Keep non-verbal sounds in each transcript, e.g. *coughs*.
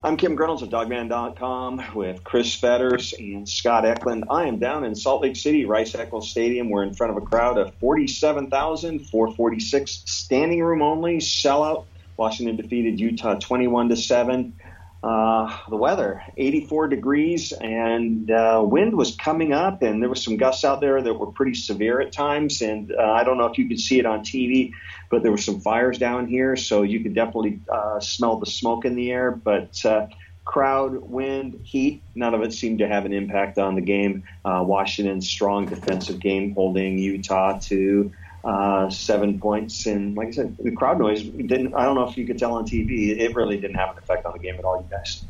I'm Kim Grinolds of Dawgman.com with Chris Fetters and Scott Eklund. I am down in Salt Lake City, Rice Eccles Stadium. We're in front of a crowd of 47,446, standing room only, sellout. Washington defeated Utah 21 to 7. Uh, the weather 84 degrees and uh, wind was coming up and there was some gusts out there that were pretty severe at times and uh, i don't know if you could see it on tv but there were some fires down here so you could definitely uh, smell the smoke in the air but uh, crowd wind heat none of it seemed to have an impact on the game. Uh, washington's strong defensive game holding utah to uh, seven points. And like I said, the crowd noise didn't. I don't know if you could tell on TV. It really didn't have an effect on the game at all. You guys.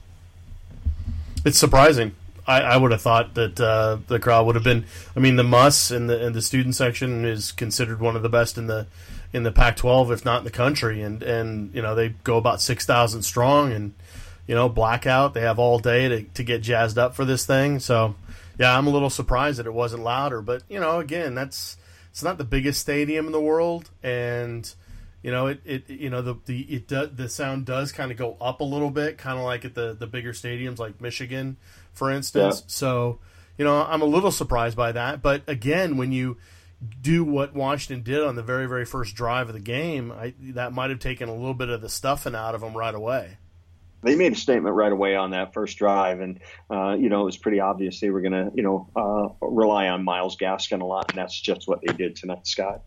It's surprising. I, I would have thought that uh, the crowd would have been. I mean, the MUSS in the in the student section is considered one of the best in the in the Pac-12, if not in the country. And and you know they go about six thousand strong, and you know blackout. They have all day to to get jazzed up for this thing. So yeah, I'm a little surprised that it wasn't louder. But you know, again, that's it's not the biggest stadium in the world, and you know it, it you know the the it does the sound does kind of go up a little bit, kind of like at the the bigger stadiums like Michigan, for instance. Yeah. So you know I'm a little surprised by that, but again, when you do what Washington did on the very very first drive of the game, I, that might have taken a little bit of the stuffing out of them right away they made a statement right away on that first drive, and uh, you know it was pretty obvious they were going to you know uh, rely on Myles Gaskin a lot, and that's just what they did tonight, Scott.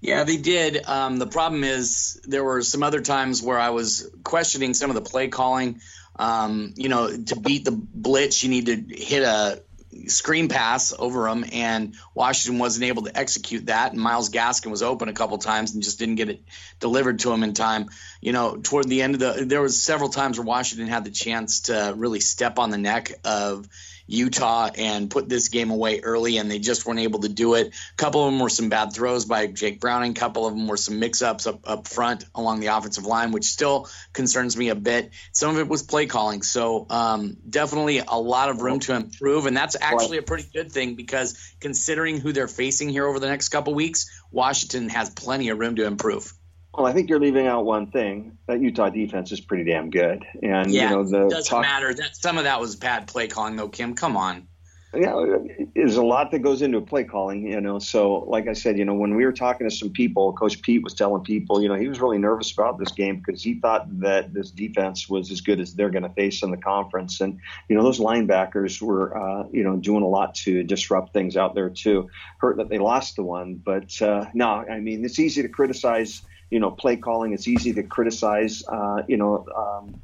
Yeah, they did. Um, the problem is there were some other times where I was questioning some of the play calling. Um, you know, to beat the blitz, you need to hit a screen pass over him, and Washington wasn't able to execute that. And Myles Gaskin was open a couple times and just didn't get it delivered to him in time. You know, toward the end of the, there was several times where Washington had the chance to really step on the neck of Utah and put this game away early, and they just weren't able to do it. A couple of them were some bad throws by Jake Browning. A couple of them were some mix-ups up, up front along the offensive line, which still concerns me a bit. Some of it was play calling, so um, definitely a lot of room to improve, and that's actually a pretty good thing because considering who they're facing here over the next couple weeks, Washington has plenty of room to improve. Well, I think you're leaving out one thing. That Utah defense is pretty damn good, and yeah, you know the doesn't talk- matter. That some of that was bad play calling, though. Kim, come on. Yeah, there's a lot that goes into play calling, you know. So, like I said, you know, when we were talking to some people, Coach Pete was telling people, you know, he was really nervous about this game because he thought that this defense was as good as they're going to face in the conference, and you know, those linebackers were, uh, you know, doing a lot to disrupt things out there too. Hurt that they lost the one, but uh, no, I mean, it's easy to criticize you know, play calling. It's easy to criticize, uh, you know, um,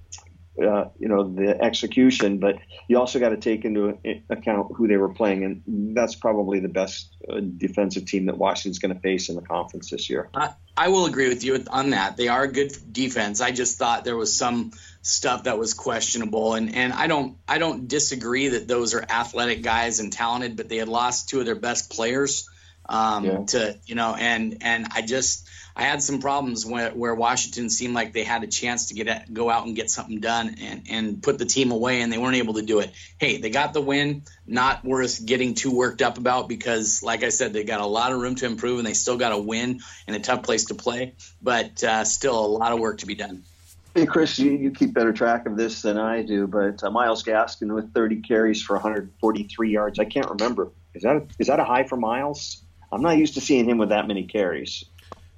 uh, you know, the execution, but you also got to take into account who they were playing, and that's probably the best uh, defensive team that Washington's going to face in the conference this year. I, I will agree with you on that. They are a good defense. I just thought there was some stuff that was questionable, and and I don't I don't disagree that those are athletic guys and talented, but they had lost two of their best players um, yeah. to you know, and and I just I had some problems where, where Washington seemed like they had a chance to get go out and get something done and, and put the team away, and they weren't able to do it. Hey, they got the win, not worth getting too worked up about because, like I said, they got a lot of room to improve, and they still got a win in a tough place to play, but uh, still a lot of work to be done. Hey, Chris, you, you keep better track of this than I do, but uh, Myles Gaskin with 30 carries for 143 yards. I can't remember. Is that a, is that a high for Myles? I'm not used to seeing him with that many carries.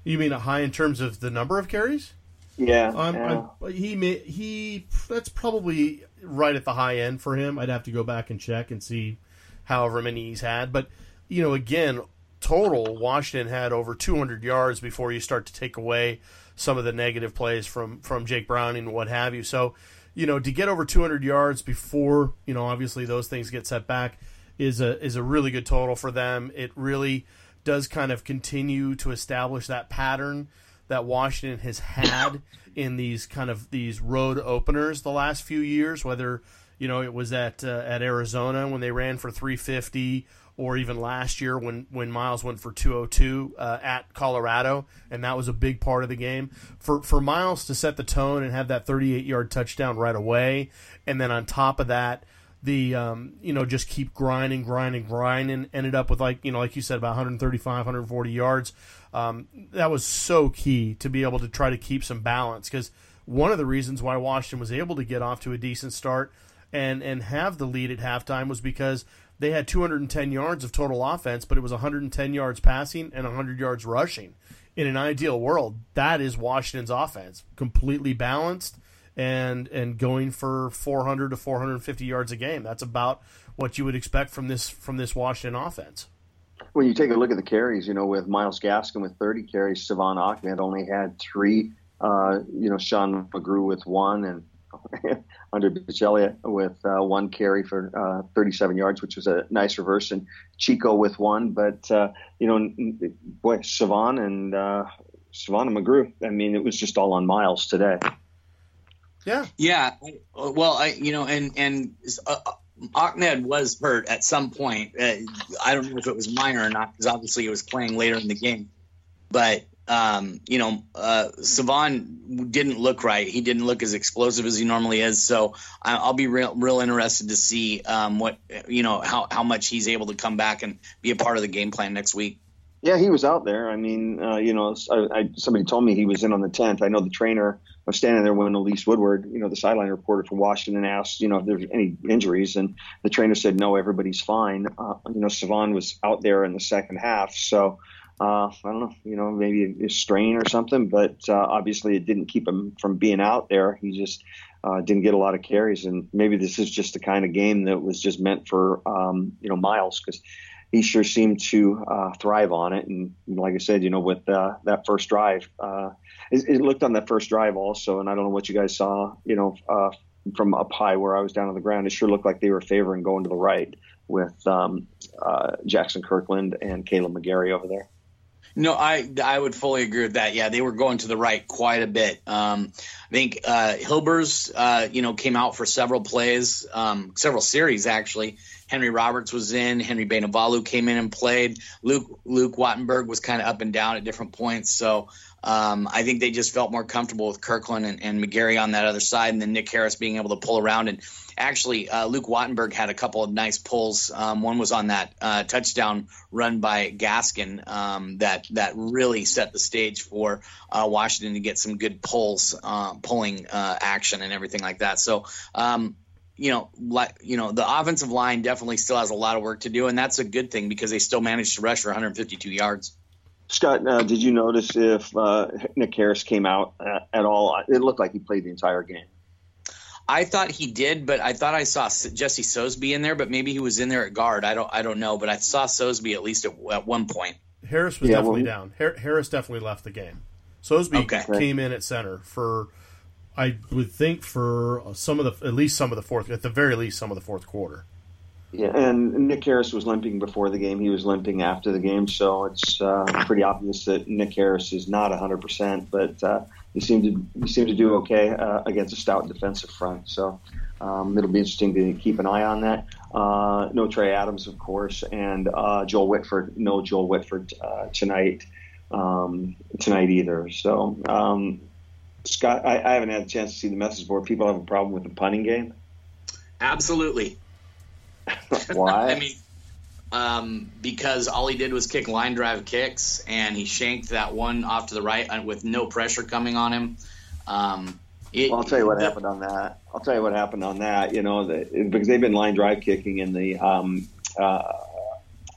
You mean a high in terms of the number of carries? Yeah, yeah. he may, he that's probably right at the high end for him. I'd have to go back and check and see however many he's had, but you know, again, total Washington had over 200 yards before you start to take away some of the negative plays from from Jake Browning and what have you. So, you know, to get over 200 yards before you know, obviously those things get set back is a is a really good total for them. It really does kind of continue to establish that pattern that Washington has had *coughs* in these kind of these road openers the last few years, whether you know it was at uh, at Arizona when they ran for 350 or even last year when when Myles went for 202 uh, at Colorado, and that was a big part of the game. For for Myles to set the tone and have that 38 yard touchdown right away, and then on top of that, the um, you know just keep grinding, grinding, grinding. Ended up with like you know like you said about 135, 140 yards. Um, that was so key to be able to try to keep some balance because one of the reasons why Washington was able to get off to a decent start and and have the lead at halftime was because they had 210 yards of total offense, but it was 110 yards passing and 100 yards rushing. In an ideal world, that is Washington's offense, completely balanced and and going for 400 to 450 yards a game. That's about what you would expect from this from this Washington offense. When you take a look at the carries, you know, with Myles Gaskin with 30 carries, Salvon Ahmed only had three. Uh, you know, Sean McGrew with one, and *laughs* Andre Baccellia with uh, one carry for uh, 37 yards, which was a nice reverse, and Chico with one. But uh, you know, boy, Salvon and uh, Salvon and McGrew. I mean, it was just all on Myles today. Yeah, yeah. Well, I you know, and and uh, Ahmed was hurt at some point. Uh, I don't know if it was minor or not because obviously he was playing later in the game. But um, you know, uh, Salvon didn't look right. He didn't look as explosive as he normally is. So I'll be real, real interested to see um, what you know how how much he's able to come back and be a part of the game plan next week. Yeah, he was out there. I mean, uh, you know, I, I, somebody told me he was in on the tenth. I know the trainer was standing there when Elise Woodward, you know, the sideline reporter from Washington, asked, you know, if there's any injuries, and the trainer said no, everybody's fine. Uh, you know, Salvon was out there in the second half, so uh, I don't know, you know, maybe a strain or something, but uh, obviously it didn't keep him from being out there. He just uh, didn't get a lot of carries, and maybe this is just the kind of game that was just meant for um, you know Myles because he sure seemed to uh, thrive on it. And like I said, you know, with uh, that first drive, uh, it, it, looked on that first drive also, and I don't know what you guys saw, you know, uh, from up high where I was down on the ground. It sure looked like they were favoring going to the right with um, uh, Jackson Kirkland and Kaleb McGary over there. No, I I would fully agree with that. Yeah, they were going to the right quite a bit. Um, I think uh, Hilbers, uh, you know, came out for several plays, um, several series actually. Henry Roberts was in. Henry Bainivalu came in and played. Luke Luke Wattenberg was kind of up and down at different points. So um, I think they just felt more comfortable with Kirkland and, and, McGary on that other side, and then Nick Harris being able to pull around. And actually, uh, Luke Wattenberg had a couple of nice pulls. Um, one was on that uh, touchdown run by Gaskin um, that that really set the stage for uh, Washington to get some good pulls, uh, pulling uh, action and everything like that. So um, you know, like you know, the offensive line definitely still has a lot of work to do, and that's a good thing because they still managed to rush for 152 yards. Scott, uh, did you notice if uh, Nick Harris came out at, at, all? It looked like he played the entire game. I thought he did, but I thought I saw Jesse Sosebee in there, but maybe he was in there at guard. I don't, I don't know, but I saw Sosebee at least at, at one point. Harris was yeah, definitely well, down. Harris definitely left the game. Sosebee okay. came in at center for, I would think for some of the at least some of the fourth, at the very least some of the fourth quarter. Yeah, and Nick Harris was limping before the game. He was limping after the game, so it's uh, pretty obvious that Nick Harris is not 100%, but uh, he seemed to he seemed to do okay uh, against a stout defensive front. So um, it'll be interesting to keep an eye on that. Uh, no Trey Adams, of course, and uh, Joel Whitford. No Joel Whitford uh, tonight um, tonight either. So um, Scott, I, I haven't had a chance to see the message board. People have a problem with the punting game. Absolutely. *laughs* Why? I mean, um, because all he did was kick line drive kicks, and he shanked that one off to the right uh, with no pressure coming on him. Um, it, well, I'll tell you what the, happened on that. I'll tell you what happened on that. You know, the, because they've been line drive kicking in the um, uh,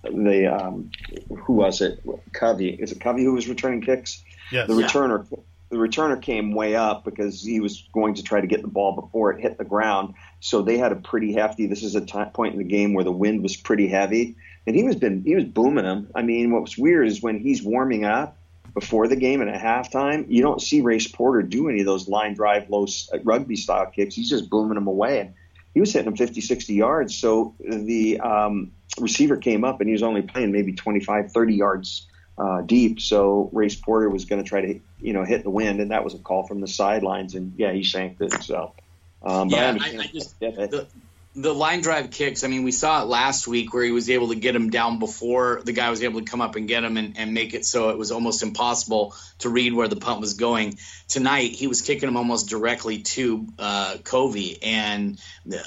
the um, who was it? Covey. Is it Covey who was returning kicks? Yes. The returner. Yeah the returner came way up because he was going to try to get the ball before it hit the ground. So they had a pretty hefty. This is a point in the game where the wind was pretty heavy, and he was been he was booming them. I mean, what was weird is when he's warming up before the game and at halftime, you don't see Race Porter do any of those line drive low uh, rugby style kicks. He's just booming them away, and he was hitting them 50, 60 yards. So the um, receiver came up and he was only playing maybe 25, 30 yards uh, deep. So Race Porter was going to try to, you know, hit the wind, and that was a call from the sidelines, and yeah, he shanked it. So, um, yeah, I, I, just the, the line drive kicks. I mean, we saw it last week where he was able to get him down before the guy was able to come up and get him and, and make it so it was almost impossible to read where the punt was going. Tonight, he was kicking him almost directly to uh, Covey, and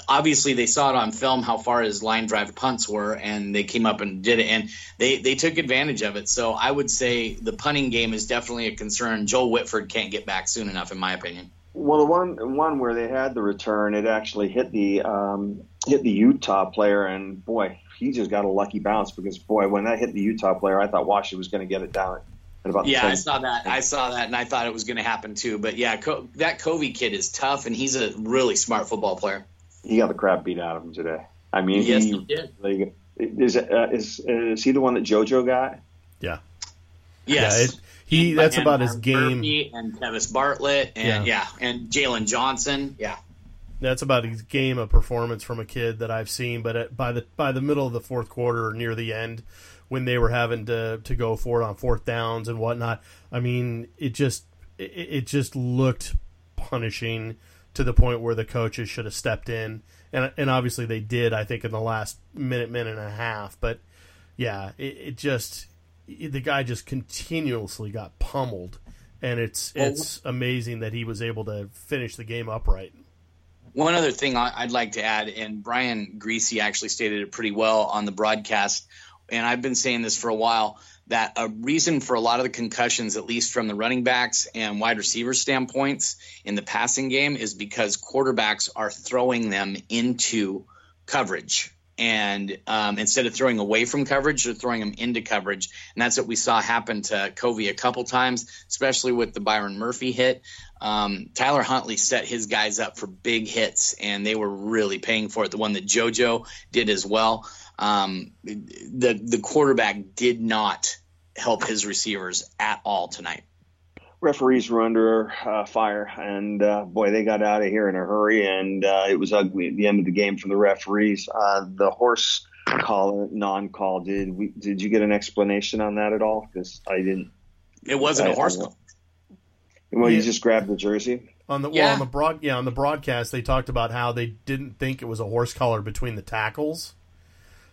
obviously they saw it on film how far his line drive punts were, and they came up and did it, and they they took advantage of it. So I would say the punting game is definitely a concern. Joel Whitford can't get back soon enough, in my opinion. Well, the one one where they had the return, it actually hit the um, hit the Utah player, and boy, he just got a lucky bounce because boy, when that hit the Utah player, I thought Washington was going to get it down at about. Yeah, I saw that. I saw that, and I thought it was going to happen too. But yeah, Co- that Covey kid is tough, and he's a really smart football player. He got the crap beat out of him today. I mean, yes, he, he did. Like, is, uh, is is he the one that JoJo got? Yeah. Yes. Yeah, it, he that's And about his game. Murphy and Tevis Bartlett and Yeah. yeah, and Jaylon Johnson. Yeah. That's about his game of performance from a kid that I've seen. But at, by the by the middle of the fourth quarter or near the end, when they were having to to go for it on fourth downs and whatnot, I mean, it just it, it just looked punishing to the point where the coaches should have stepped in, and and obviously they did. I think in the last minute minute and a half, but yeah, it, it just the guy just continuously got pummeled, and it's Well, it's amazing that he was able to finish the game upright. One other thing I'd like to add, and Brian Griese actually stated it pretty well on the broadcast, and I've been saying this for a while that a reason for a lot of the concussions, at least from the running backs and wide receiver standpoints in the passing game, is because quarterbacks are throwing them into coverage. And um, instead of throwing away from coverage, they're throwing them into coverage. And that's what we saw happen to Covey a couple times, especially with the Byron Murphy hit. Um, Tyler Huntley set his guys up for big hits, and they were really paying for it. The one that JoJo did as well. Um, the the quarterback did not help his receivers at all tonight. Referees were under uh, fire, and uh, boy, they got out of here in a hurry, and uh, it was ugly at the end of the game for the referees. Uh, the horse call, non-call, did we? Did you get an explanation on that at all? Because I didn't. It wasn't I- a horse call. Well, you just grabbed the jersey. On the well, Yeah. on the broad yeah on the broadcast they talked about how they didn't think it was a horse collar between the tackles.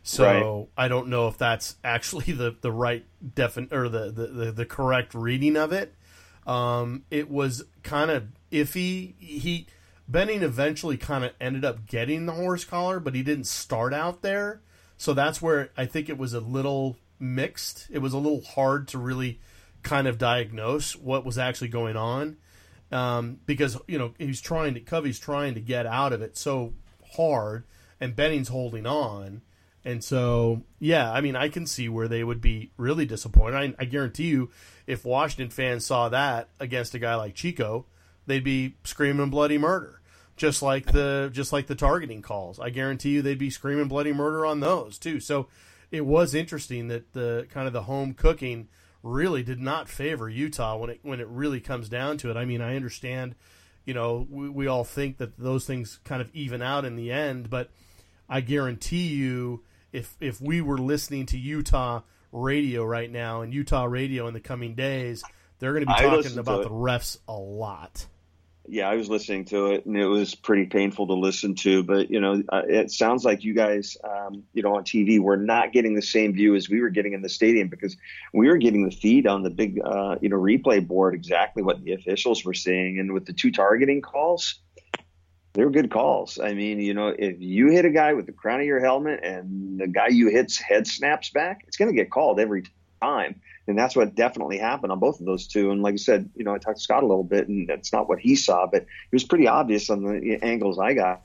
So I don't know if that's actually *laughs* the the right defin or the the, the, the correct reading of it. Um, it was kind of iffy. He Benning eventually kind of ended up getting the horse collar, but he didn't start out there. So that's where I think it was a little mixed. It was a little hard to really kind of diagnose what was actually going on um, because you know he's trying to Covey's trying to get out of it so hard, and Benning's holding on, and so yeah, I mean I can see where they would be really disappointed. I, I guarantee you, if Washington fans saw that against a guy like Chico, they'd be screaming bloody murder, just like the just like the targeting calls. I guarantee you they'd be screaming bloody murder on those too. So it was interesting that the kind of the home cooking really did not favor Utah when it when it really comes down to it. I mean, I understand, you know, we, we all think that those things kind of even out in the end, but I guarantee you, if if we were listening to Utah radio right now and Utah radio in the coming days, they're going to be talking about the refs a lot. Yeah, I was listening to it, and it was pretty painful to listen to. But you know, uh, it sounds like you guys, um, you know, on TV, were not getting the same view as we were getting in the stadium because we were getting the feed on the big, uh, you know, replay board exactly what the officials were seeing, and with the two targeting calls, they were good calls. I mean, you know, if you hit a guy with the crown of your helmet and the guy you hit's head snaps back, it's going to get called every time. And that's what definitely happened on both of those two. And like I said, you know, I talked to Scott a little bit, and that's not what he saw, but it was pretty obvious on the angles I got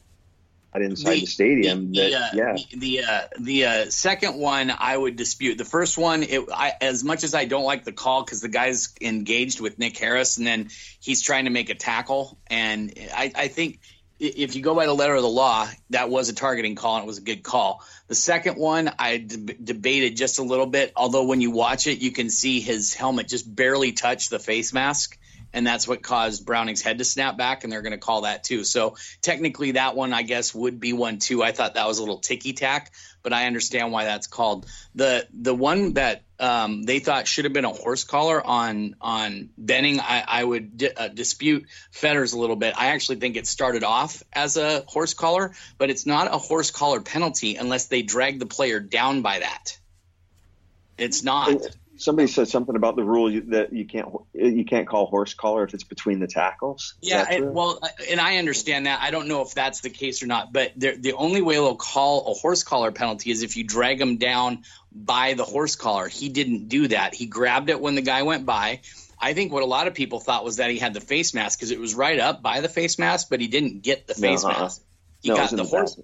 inside the, stadium. the, that uh, yeah, the the, uh, the uh, second one I would dispute. The first one, it, I, as much as I don't like the call because the guy's engaged with Nick Harris and then he's trying to make a tackle, and I, I think if you go by the letter of the law, that was a targeting call and it was a good call. The second one, I debated just a little bit. Although when you watch it, you can see his helmet just barely touch the face mask. And that's what caused Browning's head to snap back, and they're going to call that too. So technically, that one I guess would be one too. I thought that was a little ticky tack, but I understand why that's called the the one that um, they thought should have been a horse collar on on Benning. I, I would di- uh, dispute Fetters a little bit. I actually think it started off as a horse collar, but it's not a horse collar penalty unless they drag the player down by that. It's not. Somebody said something about the rule you- that you can't you can't call horse collar if it's between the tackles. Is Yeah, and, well, and I understand that. I don't know if that's the case or not, but the the only way they'll call a horse collar penalty is if you drag him down by the horse collar. He didn't do that. He grabbed it when the guy went by. I think what a lot of people thought was that he had the face mask because it was right up by the face mask, but he didn't get the face uh-uh. mask. He No, got the the horse.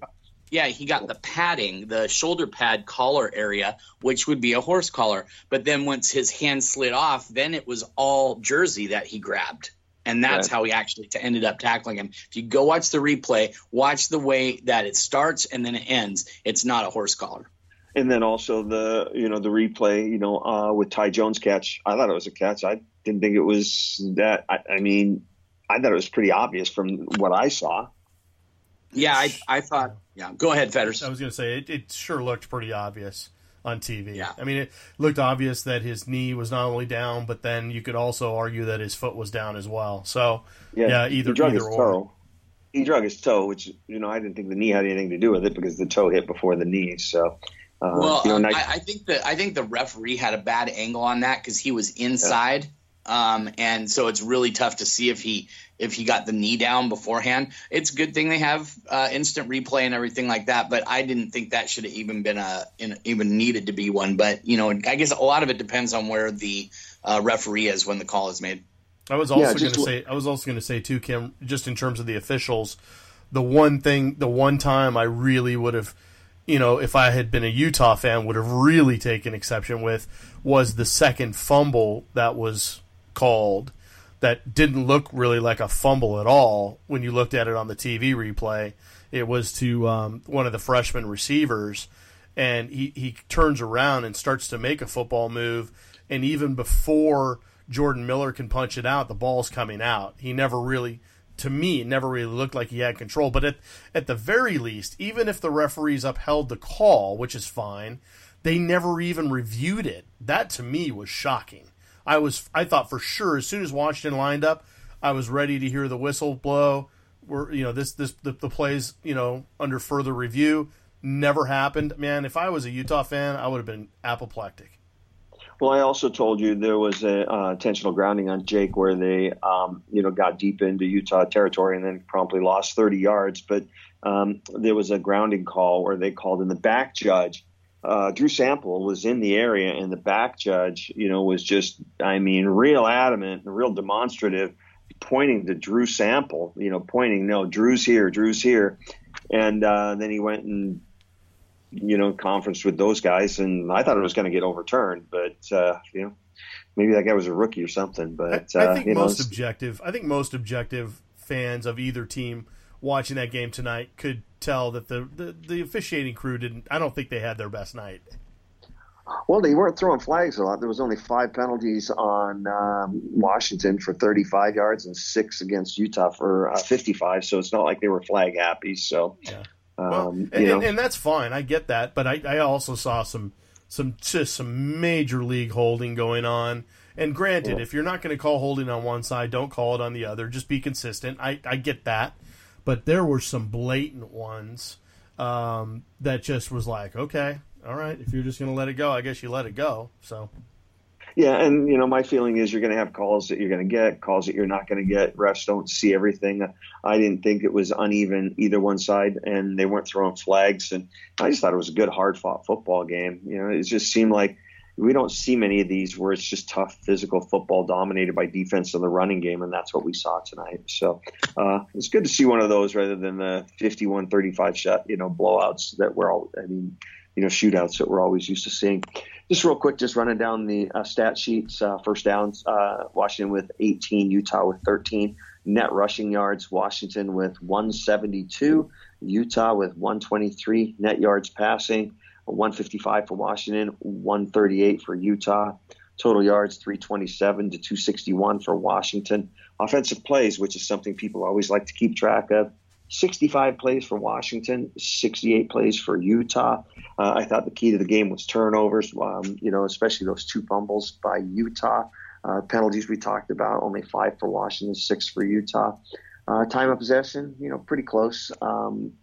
Yeah, he got the padding, the shoulder pad collar area, which would be a horse collar. But then once his hand slid off, then it was all jersey that he grabbed. And that's Right. how he actually t- ended up tackling him. If you go watch the replay, watch the way that it starts and then it ends. It's not a horse collar. And then also the you know the replay you know uh, with Ty Jones catch. I thought it was a catch. I didn't think it was that. I, I mean, I thought it was pretty obvious from what I saw. Yeah, I, I thought. Yeah, go ahead, Fetters. I was going to say it, it sure looked pretty obvious on TV. Yeah. I mean, it looked obvious that his knee was not only down, but then you could also argue that his foot was down as well. So yeah, either he drug either his or. toe. He drug his toe, which you know I didn't think the knee had anything to do with it because the toe hit before the knee. So uh, Well, you know, nice- I, I think that I think the referee had a bad angle on that because he was inside, um, and so it's really tough to see if he if he got the knee down beforehand. It's a good thing they have uh, instant replay and everything like that, but I didn't think that should have even been a in, even needed to be one. But you know, I guess a lot of it depends on where the uh, referee is when the call is made. I was also Yeah, going to say I was also going to say too, Kim, just in terms of the officials, the one thing, the one time I really would have, you know, if I had been a Utah fan, would have really taken exception with was the second fumble that was called that didn't look really like a fumble at all when you looked at it on the TV replay. It was to um, one of the freshman receivers, and he, he turns around and starts to make a football move, and even before Jordan Miller can punch it out, the ball's coming out. He never really, to me, never really looked like he had control. But at at the very least, even if the referees upheld the call, which is fine, they never even reviewed it. That to me was shocking. I was I thought for sure as soon as Washington lined up, I was ready to hear the whistle blow. We're you know this this the, the plays you know under further review never happened. Man, if I was a Utah fan, I would have been apoplectic. Well, I also told you there was a uh, intentional grounding on Jake where they, um, you know, got deep into Utah territory and then promptly lost 30 yards. But um, there was a grounding call where they called in the back judge. Uh, Drew Sample was in the area, and the back judge, you know, was just, I mean, real adamant and real demonstrative, pointing to Drew Sample, you know, pointing, no, Drew's here, Drew's here. And uh, then he went and you know, conference with those guys, and I thought it was going to get overturned, but uh, you know, maybe that guy was a rookie or something. But I, I uh, think you know, most it's- objective. I think most objective fans of either team watching that game tonight could tell that the, the, the officiating crew didn't. I don't think they had their best night. well, they weren't throwing flags a lot. There was only five penalties on um, Washington for 35 yards and six against Utah for uh, 55. So it's not like they were flag happy. So, Yeah. um, Well, you and, and, and that's fine. I get that, but I, I also saw some some just some major league holding going on. And granted, Yeah. if you're not going to call holding on one side, don't call it on the other. Just be consistent. I, I get that, but there were some blatant ones um, that just was like, okay, all right, if you're just going to let it go, I guess you let it go. So Yeah, and you know, my feeling is you're going to have calls that you're going to get, calls that you're not going to get. Refs don't see everything. I didn't think it was uneven either one side, and they weren't throwing flags. And I just thought it was a good, hard fought football game. You know, it just seemed like we don't see many of these where it's just tough, physical football dominated by defense in the running game, and that's what we saw tonight. So uh, it's good to see one of those rather than the 51-35 shot, you know, blowouts that we're all. I mean, you know, shootouts that we're always used to seeing. Just real quick, just running down the uh, stat sheets. Uh, first downs, uh, Washington with 18, Utah with 13. Net rushing yards, Washington with 172, Utah with 123. Net yards passing, 155 for Washington, 138 for Utah. Total yards, 327 to 261 for Washington. Offensive plays, which is something people always like to keep track of. 65 plays for Washington, 68 plays for Utah. Uh, I thought the key to the game was turnovers, um, you know, especially those two fumbles by Utah. Uh, penalties we talked about, only five for Washington, six for Utah. Uh, time of possession, you know, pretty close. Um,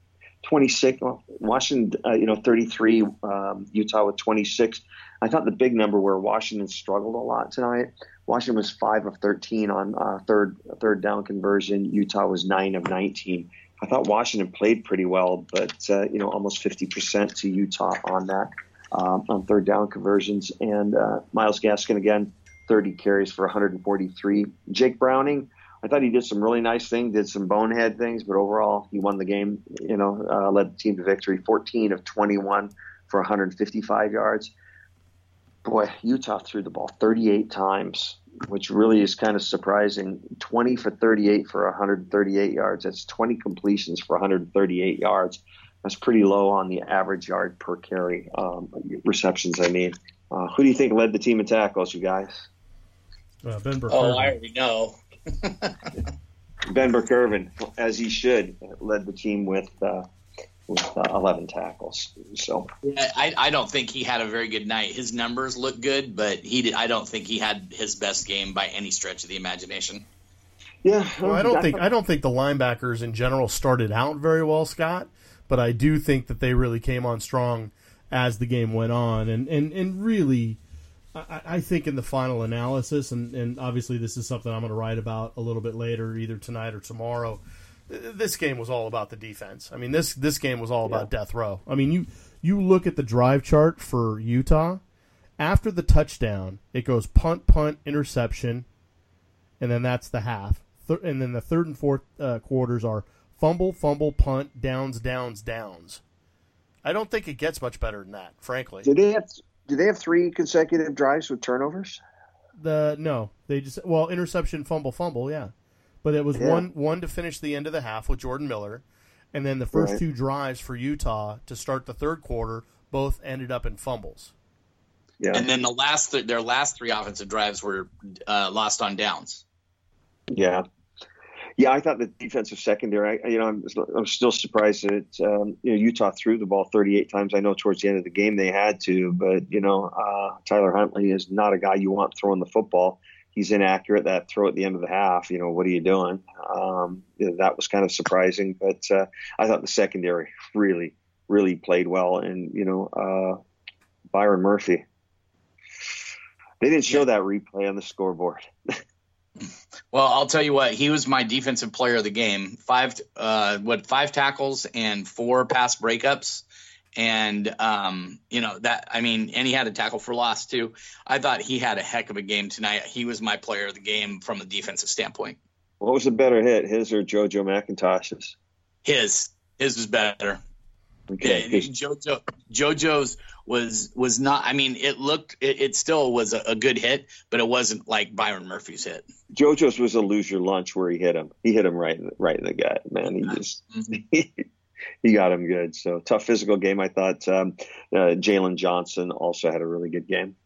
26, Washington, uh, you know, 33, um, Utah with 26. I thought the big number where Washington struggled a lot tonight. Washington was five of 13 on uh, third third down conversion. Utah was nine of 19. I thought Washington played pretty well, but uh, you know, almost 50% to Utah on that um, on third down conversions. And uh, Myles Gaskin again, 30 carries for 143. Jake Browning, I thought he did some really nice things, did some bonehead things, but overall he won the game. You know, uh, led the team to victory. 14 of 21 for 155 yards. Boy, Utah threw the ball 38 times, which really is kind of surprising. 20 for 38 for 138 yards. That's 20 completions for 138 yards. That's pretty low on the average yard per carry um, receptions. I mean, uh, who do you think led the team in tackles, you guys? Uh, ben Burke. Oh, I already know. *laughs* ben Burr-Kirven, as he should, led the team with uh, with uh, 11 tackles. So yeah, I, I don't think he had a very good night. His numbers look good, but he did, I don't think he had his best game by any stretch of the imagination. Yeah, well, I don't think I don't think the linebackers in general started out very well, Scott. But I do think that they really came on strong as the game went on, and and and really. I, I think in the final analysis, and, and obviously this is something I'm going to write about a little bit later, either tonight or tomorrow this game was all about the defense. I mean, this this game was all about yeah. death row. I mean, you you look at the drive chart for Utah. After the touchdown, it goes punt, punt, interception, and then that's the half. And then the third and fourth uh, quarters are fumble, fumble, punt, downs, downs, downs. I don't think it gets much better than that, frankly. Did they have? Do they have three consecutive drives with turnovers? The no, they just well interception, fumble, fumble. Yeah. But it was yeah. one one to finish the end of the half with Jordan Miller, and then the first right. two drives for Utah to start the third quarter both ended up in fumbles. Yeah. And then the last th- their last three offensive drives were uh, lost on downs. Yeah. Yeah, I thought the defensive secondary. I, you know, I'm, I'm still surprised that um, you know Utah threw the ball 38 times. I know towards the end of the game they had to, but you know, uh, Tyler Huntley is not a guy you want throwing the football he's inaccurate. That throw at the end of the half, you know, what are you doing? Um, that was kind of surprising, but uh, I thought the secondary really, really played well. And you know, uh, Byron Murphy, they didn't show that replay on the scoreboard. *laughs* well, I'll tell you what, he was my defensive player of the game. Five, uh, what, five tackles and four pass breakups and um, you know that I mean, and he had a tackle for loss too. I thought he had a heck of a game tonight. He was my player of the game from a defensive standpoint. What was a better hit, his or JoJo McIntosh's? His, his was better. Okay. JoJo, JoJo's was was not. I mean, it looked, it, it still was a, a, good hit, but it wasn't like Byron Murphy's hit. JoJo's was a lose your lunch where he hit him. He hit him right, right in the gut. Man, he just. Mm-hmm. *laughs* he got him good. So tough physical game. I thought um, uh, Jaylon Johnson also had a really good game.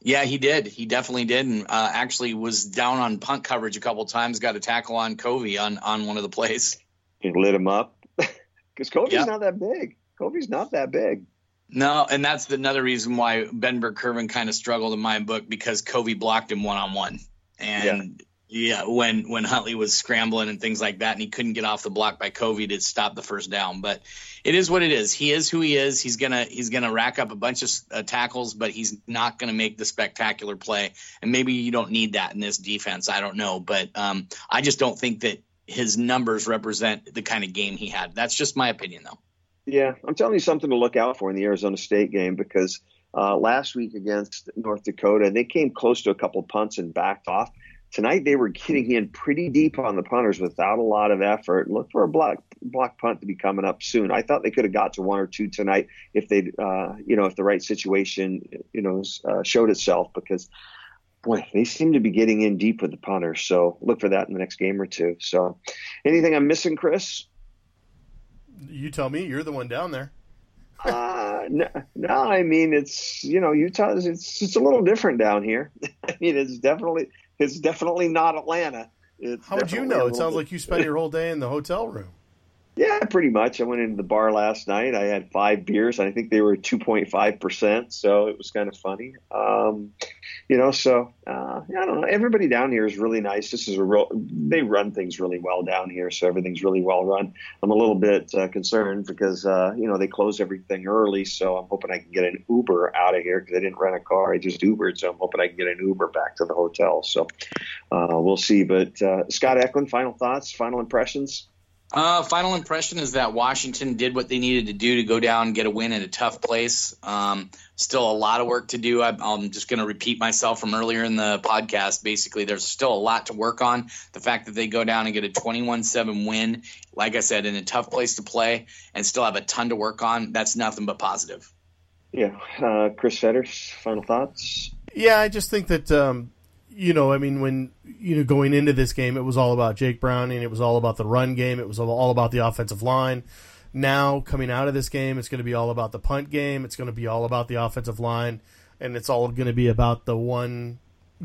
Yeah, he did. He definitely did, and uh, actually was down on punt coverage a couple times. Got a tackle on Covey on on one of the plays. He lit him up *laughs* because Covey's yep. not that big. Covey's not that big. No, and that's another reason why Ben Burr-Kirven kind of struggled in my book because Covey blocked him one on one, and yeah, when when Huntley was scrambling and things like that, and he couldn't get off the block by Covey to stop the first down. But it is what it is. He is who he is. He's gonna he's gonna rack up a bunch of uh, tackles, but he's not gonna make the spectacular play. And maybe you don't need that in this defense. I don't know, but um, I just don't think that his numbers represent the kind of game he had. That's just my opinion, though. Yeah, I'm telling you something to look out for in the Arizona State game because uh, last week against North Dakota, they came close to a couple punts and backed off Tonight they were getting in pretty deep on the punters without a lot of effort. Look for a block block punt to be coming up soon. I thought they could have got to one or two tonight if they, uh, you know, if the right situation, you know, uh, showed itself. Because boy, they seem to be getting in deep with the punters. So look for that in the next game or two. So, anything I'm missing, Chris? You tell me. You're the one down there. uh, no, no, I mean it's you know Utah. It's it's a little different down here. *laughs* I mean it's definitely it's definitely not Atlanta. It's How would you know? It sounds like you spent your whole day in the hotel room. Yeah, pretty much. I went into the bar last night. I had five beers. I think they were 2.5%, so it was kind of funny. Um, you know, so uh, I don't know. Everybody down here is really nice. This is a real, they run things really well down here, so everything's really well run. I'm a little bit uh, concerned because, uh, you know, they close everything early, so I'm hoping I can get an Uber out of here because I didn't rent a car. I just Ubered, so I'm hoping I can get an Uber back to the hotel. So uh, we'll see. But uh, Scott Eklund, final thoughts, final impressions? Uh, final impression is that Washington did what they needed to do to go down and get a win in a tough place. Um, still a lot of work to do. I'm, I'm just going to repeat myself from earlier in the podcast. Basically, there's still a lot to work on. The fact that they go down and get a 21 7 win, like I said, in a tough place to play and still have a ton to work on, that's nothing but positive. Yeah. Uh, Chris Fetters, final thoughts? Yeah, I just think that um, you know, I mean, when you know going into this game, it was all about Jake Browning. It was all about the run game. It was all about the offensive line. Now coming out of this game, it's going to be all about the punt game. It's going to be all about the offensive line, and it's all going to be about the one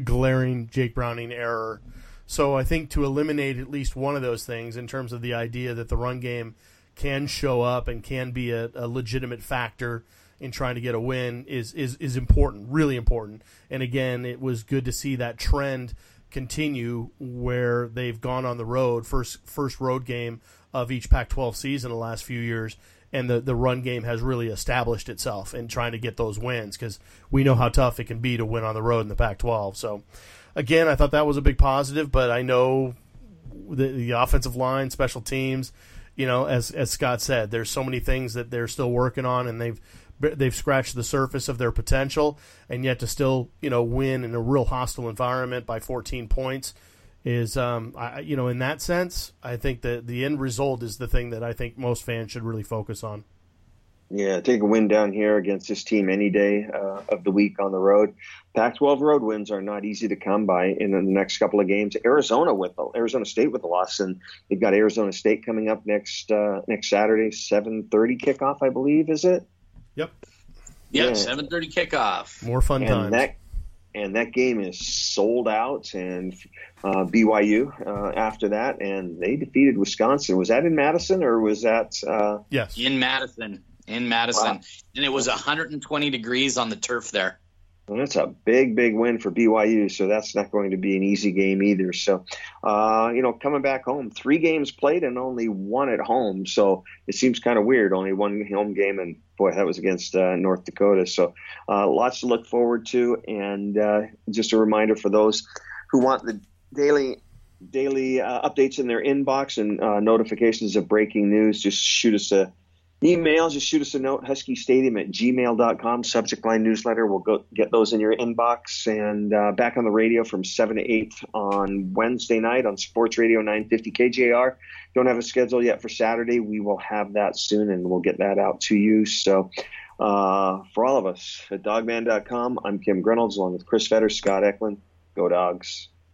glaring Jake Browning error. So I think to eliminate at least one of those things in terms of the idea that the run game can show up and can be a, a legitimate factor in trying to get a win is is is important, really important. And again, it was good to see that trend continue where they've gone on the road first first road game of each Pac-12 season the last few years and the, the run game has really established itself in trying to get those wins because we know how tough it can be to win on the road in the Pac-12. So, again, I thought that was a big positive, but I know the, the offensive line, special teams, you know, as as Scott said, there's so many things that they're still working on, and they've they've scratched the surface of their potential, and yet to still you know win in a real hostile environment by 14 points is um, I, you know in that sense I think that the end result is the thing that I think most fans should really focus on. Yeah, take a win down here against this team any day uh, of the week on the road. Pac-12 road wins are not easy to come by in the next couple of games. Arizona with the, Arizona State with the loss, and they've got Arizona State coming up next uh, next Saturday, 7:30 kickoff, I believe, is it? Yep. Yep, yeah. seven thirty kickoff. More fun and times. That, and that game is sold out, and uh, BYU uh, after that, and they defeated Wisconsin. Was that in Madison or was that? Uh... Yes, in Madison. In Madison, wow. and it was 120 degrees on the turf there. That's a big, big win for BYU. So that's not going to be an easy game either. So, uh, you know, coming back home, three games played and only one at home. So it seems kind of weird. Only one home game, and boy, that was against uh, North Dakota. So uh, lots to look forward to. And uh, just a reminder for those who want the daily daily uh, updates in their inbox and uh, notifications of breaking news, just shoot us a Email, just shoot us a note, huskystadium at gmail.com, subject line newsletter. We'll go get those in your inbox. And uh, back on the radio from 7 to 8 on Wednesday night on Sports Radio 950 KJR. Don't have a schedule yet for Saturday. We will have that soon and we'll get that out to you. So uh, for all of us at dawgman.com, I'm Kim Grinolds along with Chris Fetter, Scott Eklund. Go Dogs.